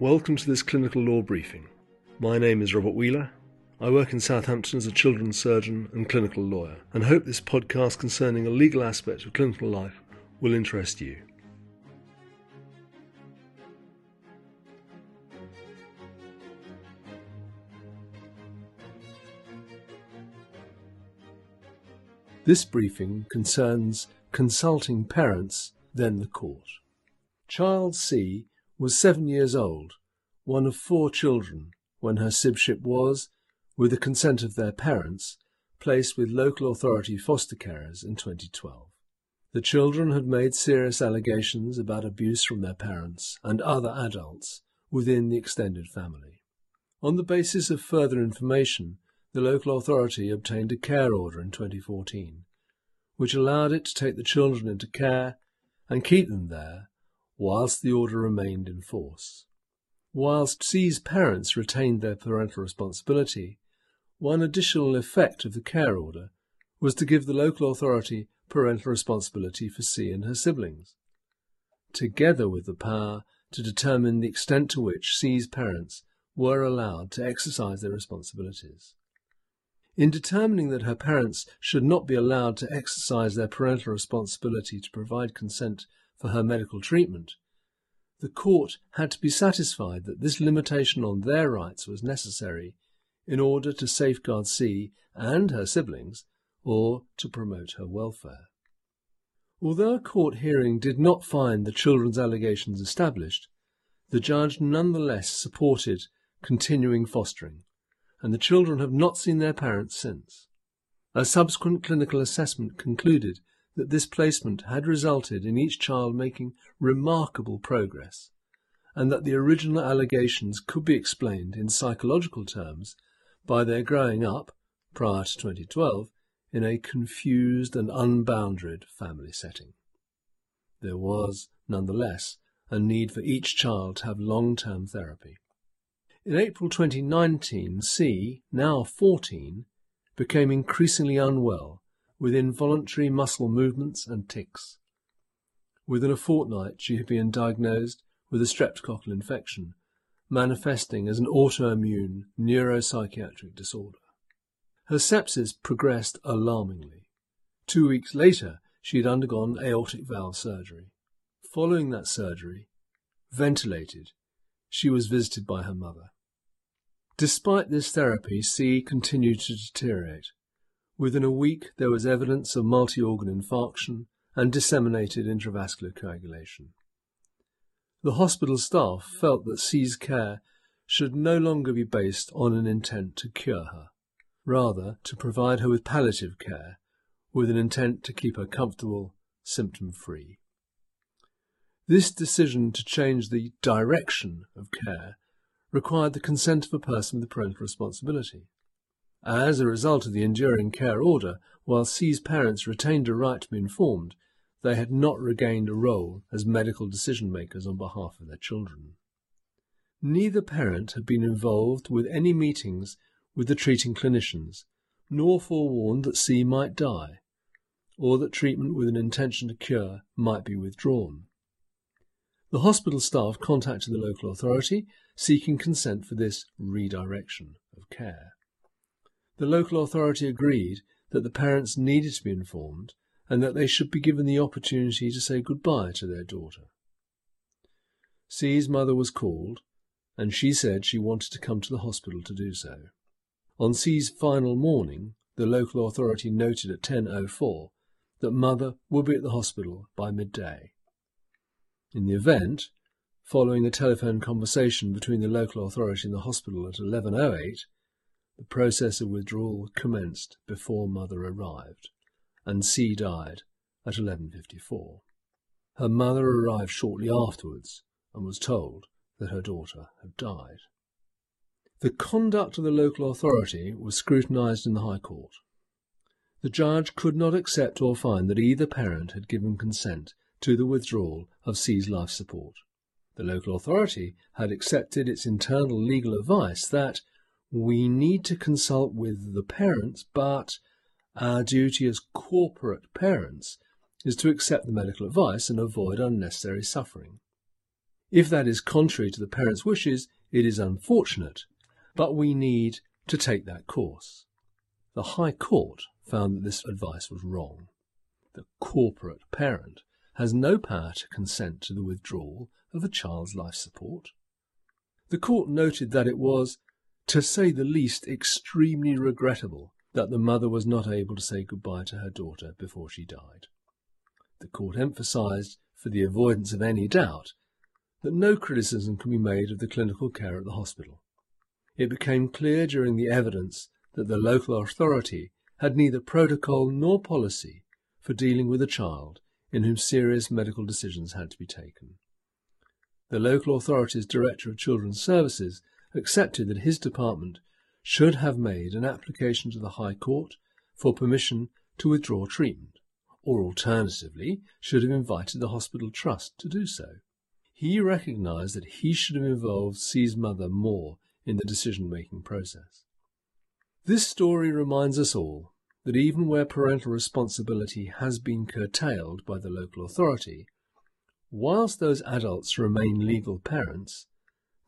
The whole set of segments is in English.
Welcome to this clinical law briefing. My name is Robert Wheeler. I work in Southampton as a children's surgeon and clinical lawyer, and hope this podcast concerning a legal aspect of clinical life will interest you. This briefing concerns consulting parents, then the court. Child C was seven years old, one of four children, when her sibship was, with the consent of their parents, placed with local authority foster carers in 2012. The children had made serious allegations about abuse from their parents and other adults within the extended family. On the basis of further information, the local authority obtained a care order in 2014, which allowed it to take the children into care and keep them there whilst the order remained in force. Whilst C's parents retained their parental responsibility, one additional effect of the care order was to give the local authority parental responsibility for C and her siblings, together with the power to determine the extent to which C's parents were allowed to exercise their responsibilities. In determining that her parents should not be allowed to exercise their parental responsibility to provide consent for her medical treatment, the court had to be satisfied that this limitation on their rights was necessary in order to safeguard C and her siblings or to promote her welfare. Although a court hearing did not find the children's allegations established, the judge nonetheless supported continuing fostering, and the children have not seen their parents since. A subsequent clinical assessment concluded that this placement had resulted in each child making remarkable progress, and that the original allegations could be explained in psychological terms by their growing up, prior to 2012, in a confused and unbounded family setting. There was, nonetheless, a need for each child to have long term therapy. In April 2019, C, now 14, became increasingly unwell with involuntary muscle movements and tics. Within a fortnight, she had been diagnosed with a streptococcal infection, manifesting as an autoimmune neuropsychiatric disorder. Her sepsis progressed alarmingly. Two weeks later, she had undergone aortic valve surgery. Following that surgery, ventilated, she was visited by her mother. Despite this therapy, C continued to deteriorate. Within a week, there was evidence of multi organ infarction and disseminated intravascular coagulation. The hospital staff felt that C's care should no longer be based on an intent to cure her, rather, to provide her with palliative care with an intent to keep her comfortable, symptom free. This decision to change the direction of care required the consent of a person with parental responsibility. As a result of the enduring care order, while C's parents retained a right to be informed, they had not regained a role as medical decision makers on behalf of their children. Neither parent had been involved with any meetings with the treating clinicians, nor forewarned that C might die, or that treatment with an intention to cure might be withdrawn. The hospital staff contacted the local authority seeking consent for this redirection of care. The local authority agreed that the parents needed to be informed and that they should be given the opportunity to say goodbye to their daughter. C's mother was called, and she said she wanted to come to the hospital to do so. On C's final morning, the local authority noted at 10.04 that mother would be at the hospital by midday. In the event, following a telephone conversation between the local authority and the hospital at 11.08, the process of withdrawal commenced before mother arrived, and C died at 11.54. Her mother arrived shortly afterwards and was told that her daughter had died. The conduct of the local authority was scrutinised in the High Court. The judge could not accept or find that either parent had given consent to the withdrawal of C's life support. The local authority had accepted its internal legal advice that we need to consult with the parents, but our duty as corporate parents is to accept the medical advice and avoid unnecessary suffering. If that is contrary to the parent's wishes, it is unfortunate, but we need to take that course. The High Court found that this advice was wrong. The corporate parent has no power to consent to the withdrawal of a child's life support. The court noted that it was, to say the least, extremely regrettable that the mother was not able to say goodbye to her daughter before she died. The court emphasized, for the avoidance of any doubt, that no criticism can be made of the clinical care at the hospital. It became clear during the evidence that the local authority had neither protocol nor policy for dealing with a child in whom serious medical decisions had to be taken. The local authority's Director of Children's Services accepted that his department should have made an application to the High Court for permission to withdraw treatment, or alternatively should have invited the hospital trust to do so. He recognised that he should have involved C's mother more in the decision making process. This story reminds us all that even where parental responsibility has been curtailed by the local authority, whilst those adults remain legal parents,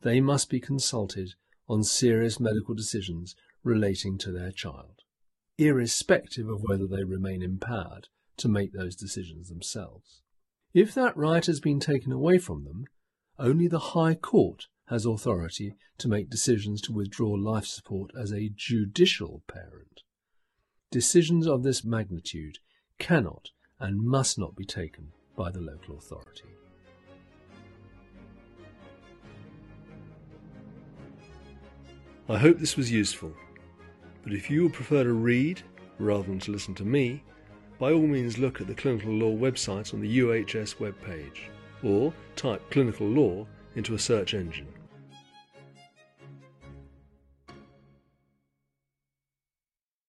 they must be consulted on serious medical decisions relating to their child, irrespective of whether they remain empowered to make those decisions themselves. If that right has been taken away from them, only the High Court has authority to make decisions to withdraw life support as a judicial parent. Decisions of this magnitude cannot and must not be taken by the local authority. I hope this was useful, but if you would prefer to read rather than to listen to me, by all means look at the clinical law website on the UHS webpage or type clinical law into a search engine.